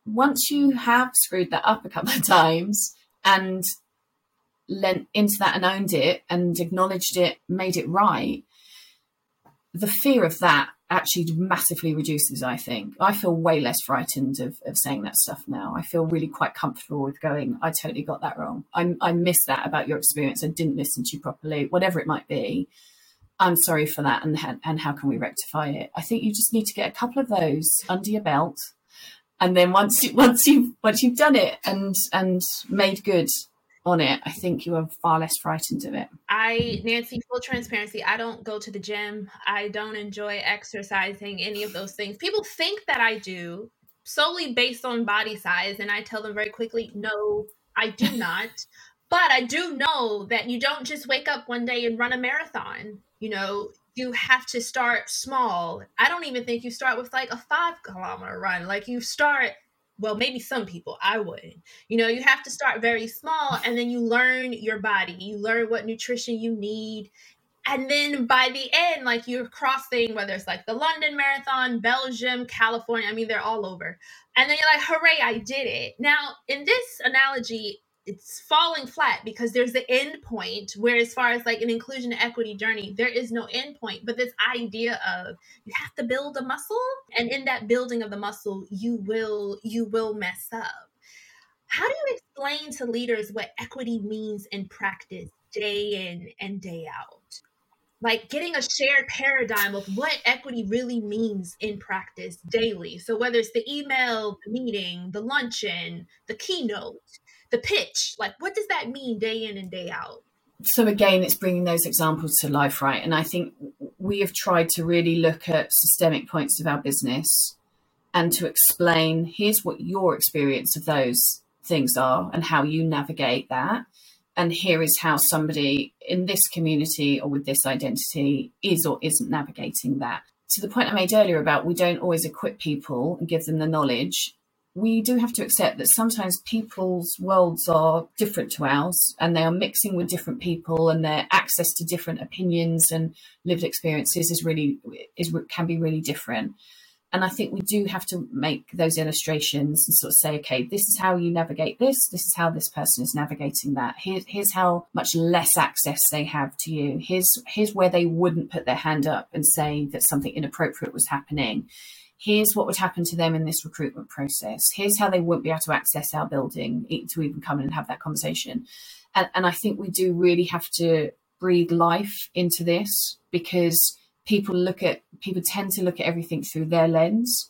once you have screwed that up a couple of times, and lent into that and owned it and acknowledged it, made it right, the fear of that actually massively reduces, I think. I feel way less frightened of, of saying that stuff now. I feel really quite comfortable with going, I totally got that wrong. I, I missed that about your experience. I didn't listen to you properly, whatever it might be. I'm sorry for that. And, and how can we rectify it? I think you just need to get a couple of those under your belt and then once you, once you've once you've done it and and made good on it, I think you are far less frightened of it. I, Nancy, full transparency, I don't go to the gym. I don't enjoy exercising, any of those things. People think that I do solely based on body size. And I tell them very quickly, no, I do not. but I do know that you don't just wake up one day and run a marathon. You know, you have to start small. I don't even think you start with like a five kilometer run. Like you start, well, maybe some people, I wouldn't. You know, you have to start very small and then you learn your body. You learn what nutrition you need. And then by the end, like you're crossing, whether it's like the London Marathon, Belgium, California, I mean, they're all over. And then you're like, hooray, I did it. Now, in this analogy, it's falling flat because there's the end point where as far as like an inclusion equity journey there is no end point but this idea of you have to build a muscle and in that building of the muscle you will you will mess up how do you explain to leaders what equity means in practice day in and day out like getting a shared paradigm of what equity really means in practice daily. So whether it's the email, the meeting, the luncheon, the keynote, the pitch like what does that mean day in and day out? So again it's bringing those examples to life right? And i think we have tried to really look at systemic points of our business and to explain here's what your experience of those things are and how you navigate that. And here is how somebody in this community or with this identity is or isn't navigating that. To the point i made earlier about we don't always equip people and give them the knowledge we do have to accept that sometimes people's worlds are different to ours and they are mixing with different people and their access to different opinions and lived experiences is really is can be really different. And i think we do have to make those illustrations and sort of say okay this is how you navigate this this is how this person is navigating that. Here, here's how much less access they have to you. Here's here's where they wouldn't put their hand up and say that something inappropriate was happening here's what would happen to them in this recruitment process. Here's how they won't be able to access our building to even come in and have that conversation. And, and I think we do really have to breathe life into this because people look at people tend to look at everything through their lens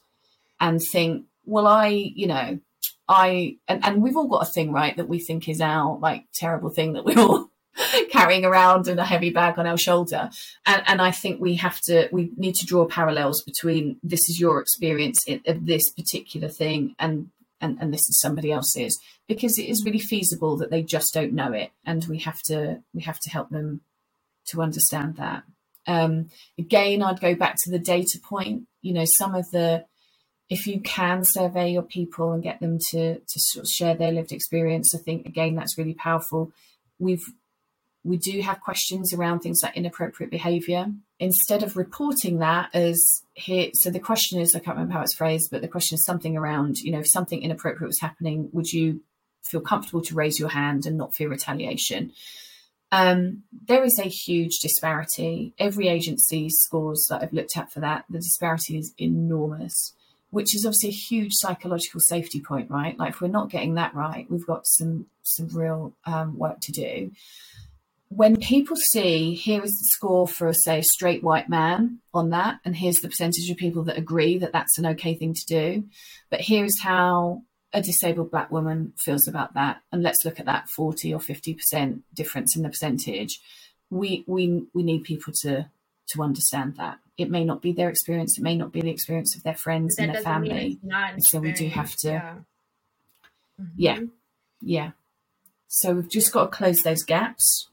and think, well, I, you know, I and, and we've all got a thing, right, that we think is our like terrible thing that we all carrying around and a heavy bag on our shoulder. And, and, I think we have to, we need to draw parallels between this is your experience of this particular thing and, and, and this is somebody else's because it is really feasible that they just don't know it. And we have to, we have to help them to understand that. Um, again, I'd go back to the data point, you know, some of the, if you can survey your people and get them to, to sort of share their lived experience, I think again, that's really powerful. We've we do have questions around things like inappropriate behavior. Instead of reporting that as here, so the question is, I can't remember how it's phrased, but the question is something around, you know, if something inappropriate was happening, would you feel comfortable to raise your hand and not fear retaliation? Um, there is a huge disparity. Every agency scores that I've looked at for that, the disparity is enormous. which is obviously a huge psychological safety point, right? Like if we're not getting that right, we've got some some real um, work to do. When people see here is the score for, say, a straight white man on that, and here's the percentage of people that agree that that's an okay thing to do, but here's how a disabled black woman feels about that, and let's look at that forty or fifty percent difference in the percentage. We we we need people to to understand that it may not be their experience, it may not be the experience of their friends and their family. so we do have to, yeah. Mm-hmm. yeah, yeah. So we've just got to close those gaps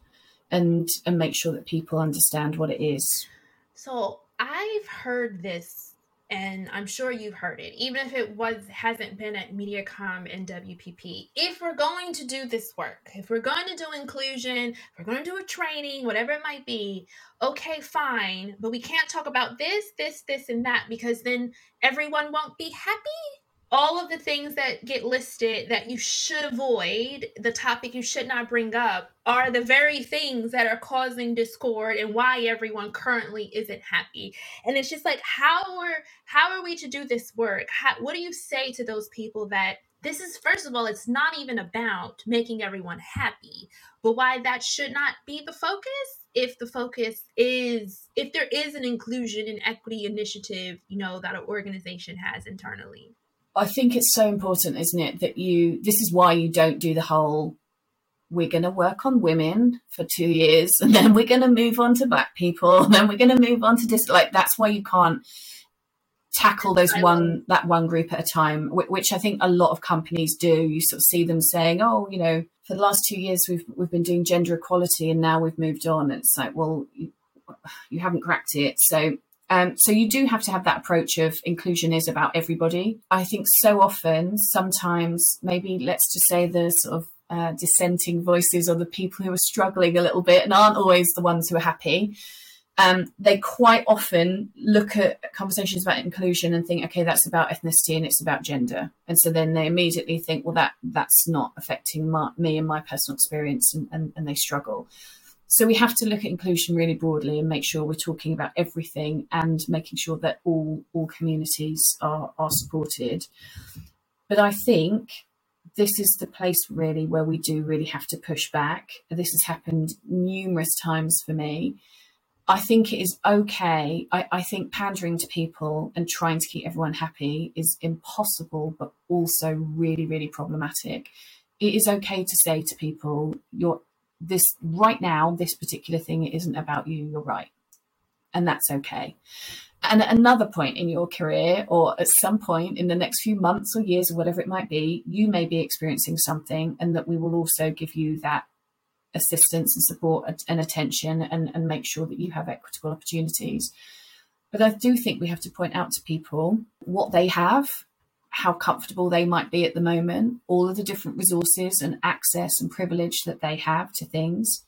and and make sure that people understand what it is. So I've heard this and I'm sure you've heard it, even if it was hasn't been at MediaCom and WPP. If we're going to do this work, if we're going to do inclusion, we're going to do a training, whatever it might be, okay, fine, but we can't talk about this, this, this, and that because then everyone won't be happy all of the things that get listed that you should avoid, the topic you should not bring up, are the very things that are causing discord and why everyone currently isn't happy. And it's just like, how are how are we to do this work? How, what do you say to those people that this is first of all, it's not even about making everyone happy, but why that should not be the focus if the focus is if there is an inclusion and equity initiative you know that an organization has internally I think it's so important, isn't it, that you, this is why you don't do the whole, we're going to work on women for two years and then we're going to move on to black people and then we're going to move on to this. Like, that's why you can't tackle those one, that one group at a time, which I think a lot of companies do. You sort of see them saying, oh, you know, for the last two years we've, we've been doing gender equality and now we've moved on. And it's like, well, you, you haven't cracked it. So um, so you do have to have that approach of inclusion is about everybody. I think so often, sometimes maybe let's just say the sort of uh, dissenting voices or the people who are struggling a little bit and aren't always the ones who are happy. Um, they quite often look at conversations about inclusion and think, okay, that's about ethnicity and it's about gender, and so then they immediately think, well, that that's not affecting my, me and my personal experience, and, and, and they struggle. So we have to look at inclusion really broadly and make sure we're talking about everything and making sure that all all communities are are supported. But I think this is the place really where we do really have to push back. This has happened numerous times for me. I think it is okay. I, I, think pandering to people and trying to keep everyone happy is impossible, but also really, really problematic. It is okay to say to people, you're this right now, this particular thing isn't about you, you're right. And that's okay. And at another point in your career, or at some point in the next few months or years or whatever it might be, you may be experiencing something, and that we will also give you that assistance and support and attention and, and make sure that you have equitable opportunities. But I do think we have to point out to people what they have how comfortable they might be at the moment, all of the different resources and access and privilege that they have to things,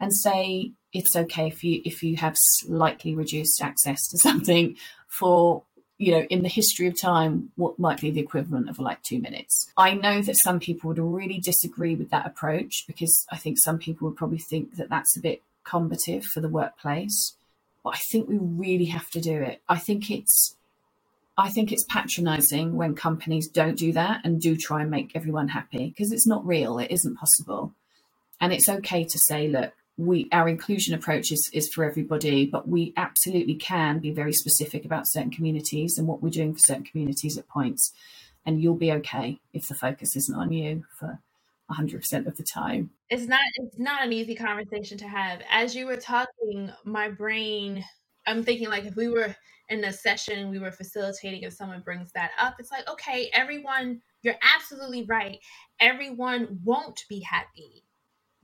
and say it's okay if you if you have slightly reduced access to something for you know in the history of time what might be the equivalent of like two minutes. I know that some people would really disagree with that approach because i think some people would probably think that that's a bit combative for the workplace but i think we really have to do it. I think it's I think it's patronizing when companies don't do that and do try and make everyone happy because it's not real, it isn't possible. And it's okay to say, look, we our inclusion approach is, is for everybody, but we absolutely can be very specific about certain communities and what we're doing for certain communities at points. And you'll be okay if the focus isn't on you for 100% of the time. It's not it's not an easy conversation to have. As you were talking, my brain I'm thinking like if we were in a session we were facilitating if someone brings that up it's like okay everyone you're absolutely right. Everyone won't be happy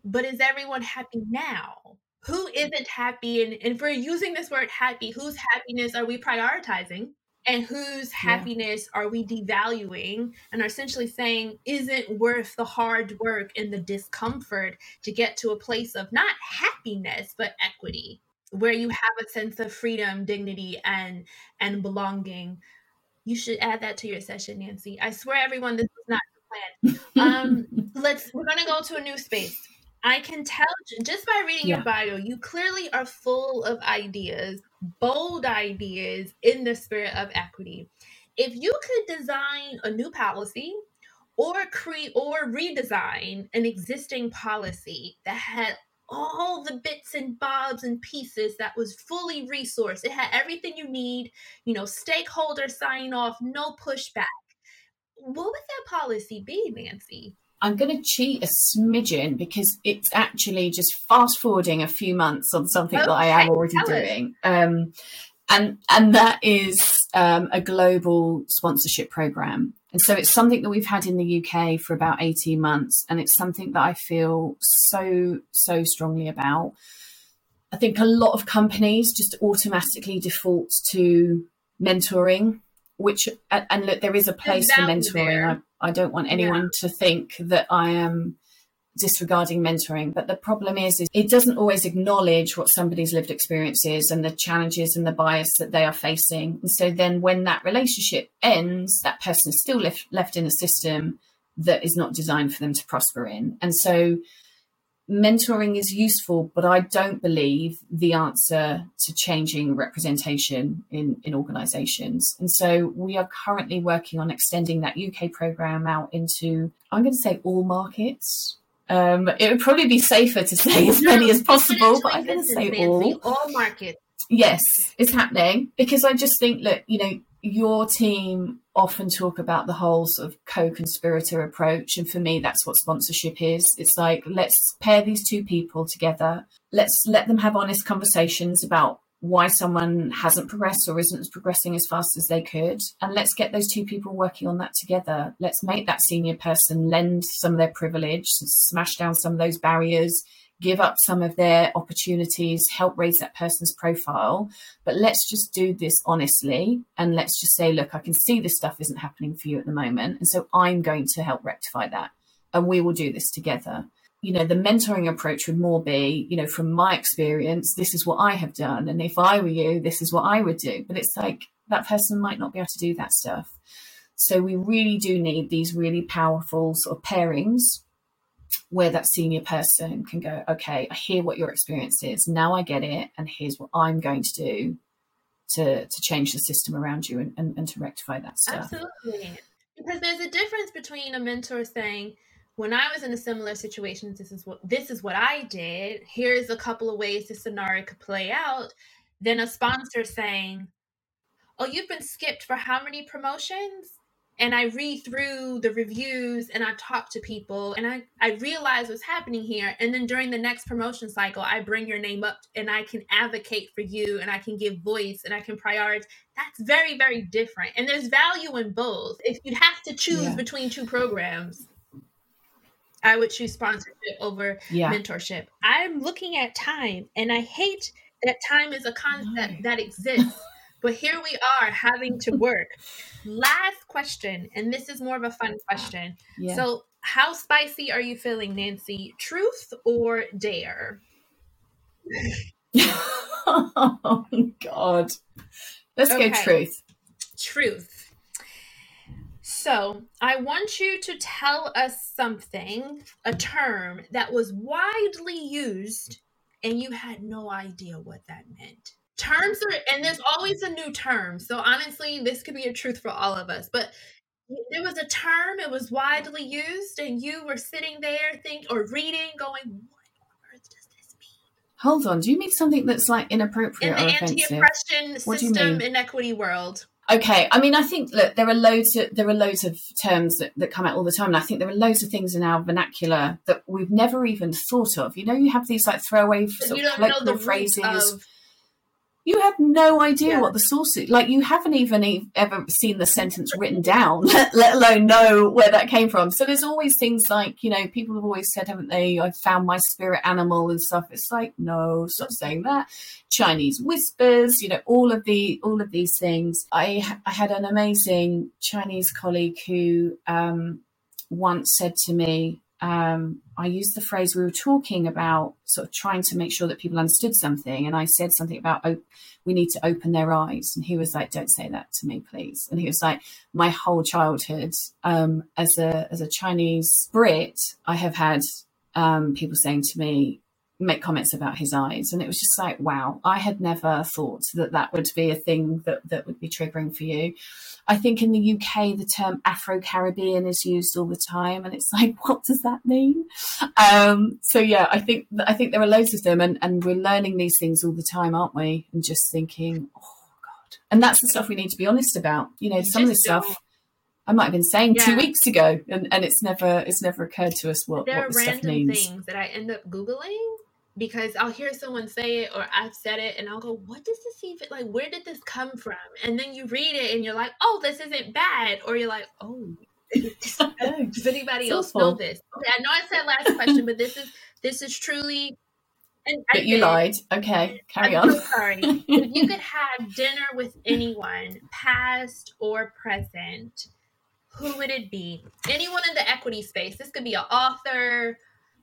but is everyone happy now? Who isn't happy? And, and if we're using this word happy whose happiness are we prioritizing? And whose happiness yeah. are we devaluing and are essentially saying isn't worth the hard work and the discomfort to get to a place of not happiness but equity where you have a sense of freedom, dignity, and and belonging. You should add that to your session, Nancy. I swear, everyone, this is not the plan. Um, let's. We're gonna go to a new space. I can tell just by reading yeah. your bio, you clearly are full of ideas, bold ideas in the spirit of equity. if you could design a new policy or create or redesign an existing policy that had all the bits and bobs and pieces that was fully resourced. It had everything you need, you know, stakeholder sign off, no pushback. What would that policy be, Nancy? I'm going to cheat a smidgen because it's actually just fast forwarding a few months on something okay, that I am already doing. Um, and and that is um, a global sponsorship program. And so it's something that we've had in the UK for about 18 months. And it's something that I feel so, so strongly about. I think a lot of companies just automatically default to mentoring, which, and look, there is a place for mentoring. I, I, don't want anyone yeah. to think that I am disregarding mentoring. But the problem is, is it doesn't always acknowledge what somebody's lived experience is and the challenges and the bias that they are facing. And so then when that relationship ends, that person is still left, left in a system that is not designed for them to prosper in. And so mentoring is useful, but I don't believe the answer to changing representation in, in organizations. And so we are currently working on extending that UK program out into, I'm going to say all markets. Um, it would probably be safer to say as many as possible, but I'm going to say all. All markets. Yes, it's happening because I just think that you know your team often talk about the whole sort of co-conspirator approach, and for me, that's what sponsorship is. It's like let's pair these two people together. Let's let them have honest conversations about why someone hasn't progressed or isn't progressing as fast as they could. And let's get those two people working on that together. Let's make that senior person lend some of their privilege, smash down some of those barriers, give up some of their opportunities, help raise that person's profile. But let's just do this honestly. And let's just say, look, I can see this stuff isn't happening for you at the moment. And so I'm going to help rectify that. And we will do this together you know, the mentoring approach would more be, you know, from my experience, this is what I have done. And if I were you, this is what I would do. But it's like that person might not be able to do that stuff. So we really do need these really powerful sort of pairings where that senior person can go, okay, I hear what your experience is. Now I get it. And here's what I'm going to do to, to change the system around you and, and, and to rectify that stuff. Absolutely. Because there's a difference between a mentor saying, when I was in a similar situation, this is what this is what I did. Here's a couple of ways this scenario could play out. Then a sponsor saying, "Oh, you've been skipped for how many promotions?" And I read through the reviews and I talk to people and I, I realize what's happening here. And then during the next promotion cycle, I bring your name up and I can advocate for you and I can give voice and I can prioritize. That's very, very different. And there's value in both. If you'd have to choose yeah. between two programs, I would choose sponsorship over yeah. mentorship. I'm looking at time and I hate that time is a concept that exists. but here we are having to work. Last question, and this is more of a fun question. Yeah. So, how spicy are you feeling, Nancy? Truth or dare? oh, God. Let's okay. go truth. Truth. So, I want you to tell us something, a term that was widely used and you had no idea what that meant. Terms are, and there's always a new term. So, honestly, this could be a truth for all of us. But there was a term, it was widely used, and you were sitting there think or reading, going, What on earth does this mean? Hold on. Do you mean something that's like inappropriate? In the anti oppression system inequity world. Okay, I mean, I think look, there are loads of there are loads of terms that, that come out all the time, and I think there are loads of things in our vernacular that we've never even thought of. You know, you have these like throwaway sort of colloquial phrases. Of you have no idea yeah. what the source is. Like you haven't even ever seen the sentence written down, let, let, alone know where that came from. So there's always things like, you know, people have always said, haven't they? I found my spirit animal and stuff. It's like, no, stop saying that. Chinese whispers, you know, all of the all of these things. I I had an amazing Chinese colleague who um, once said to me, um, I used the phrase we were talking about, sort of trying to make sure that people understood something. And I said something about, oh, we need to open their eyes. And he was like, don't say that to me, please. And he was like, my whole childhood, um, as a, as a Chinese Brit, I have had, um, people saying to me, make comments about his eyes, and it was just like, wow, I had never thought that that would be a thing that that would be triggering for you. I think in the UK the term Afro Caribbean is used all the time, and it's like, what does that mean? Um, so yeah, I think I think there are loads of them, and and we're learning these things all the time, aren't we? And just thinking, oh god, and that's the stuff we need to be honest about. You know, you some of the stuff. I might have been saying yeah. two weeks ago, and, and it's never it's never occurred to us what there what the are random means. things that I end up googling because I'll hear someone say it or I've said it, and I'll go, "What does this even like? Where did this come from?" And then you read it, and you're like, "Oh, this isn't bad," or you're like, "Oh." Does anybody it's else know this? Okay, I know I said last question, but this is this is truly and but you lied. Okay, carry I'm on. So sorry. if you could have dinner with anyone, past or present, who would it be? Anyone in the equity space. This could be an author,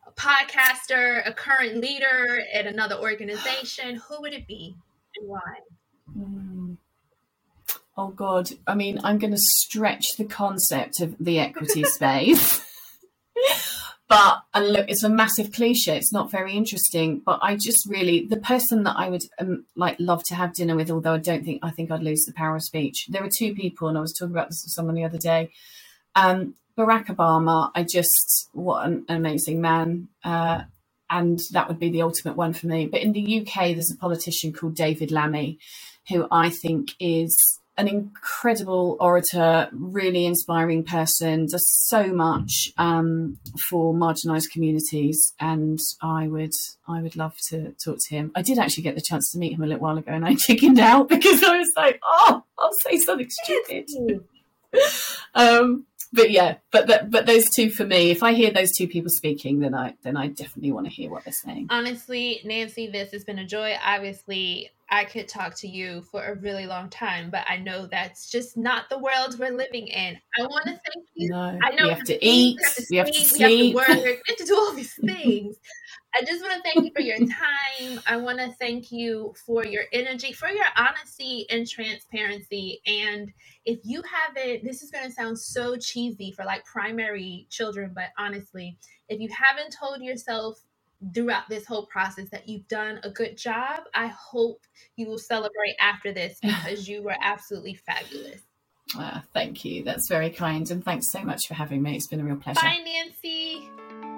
a podcaster, a current leader at another organization. Who would it be and why? Mm. Oh God! I mean, I'm going to stretch the concept of the equity space. but and look, it's a massive cliche. It's not very interesting. But I just really the person that I would um, like love to have dinner with, although I don't think I think I'd lose the power of speech. There are two people, and I was talking about this with someone the other day. Um, Barack Obama, I just what an amazing man, uh, and that would be the ultimate one for me. But in the UK, there's a politician called David Lammy, who I think is an incredible orator, really inspiring person, does so much um, for marginalised communities, and I would I would love to talk to him. I did actually get the chance to meet him a little while ago, and I chickened out because I was like, "Oh, I'll say something stupid." um, but yeah, but the, but those two for me, if I hear those two people speaking, then I then I definitely want to hear what they're saying. Honestly, Nancy, this has been a joy. Obviously, I could talk to you for a really long time, but I know that's just not the world we're living in. I want to thank you. No, I know we have to eat, we have to, sleep, we have to work, we have to do all these things. I just want to thank you for your time. I want to thank you for your energy, for your honesty and transparency. And if you haven't, this is going to sound so cheesy for like primary children, but honestly, if you haven't told yourself throughout this whole process that you've done a good job. I hope you will celebrate after this because you were absolutely fabulous. Uh, thank you. That's very kind. And thanks so much for having me. It's been a real pleasure. Bye, Nancy.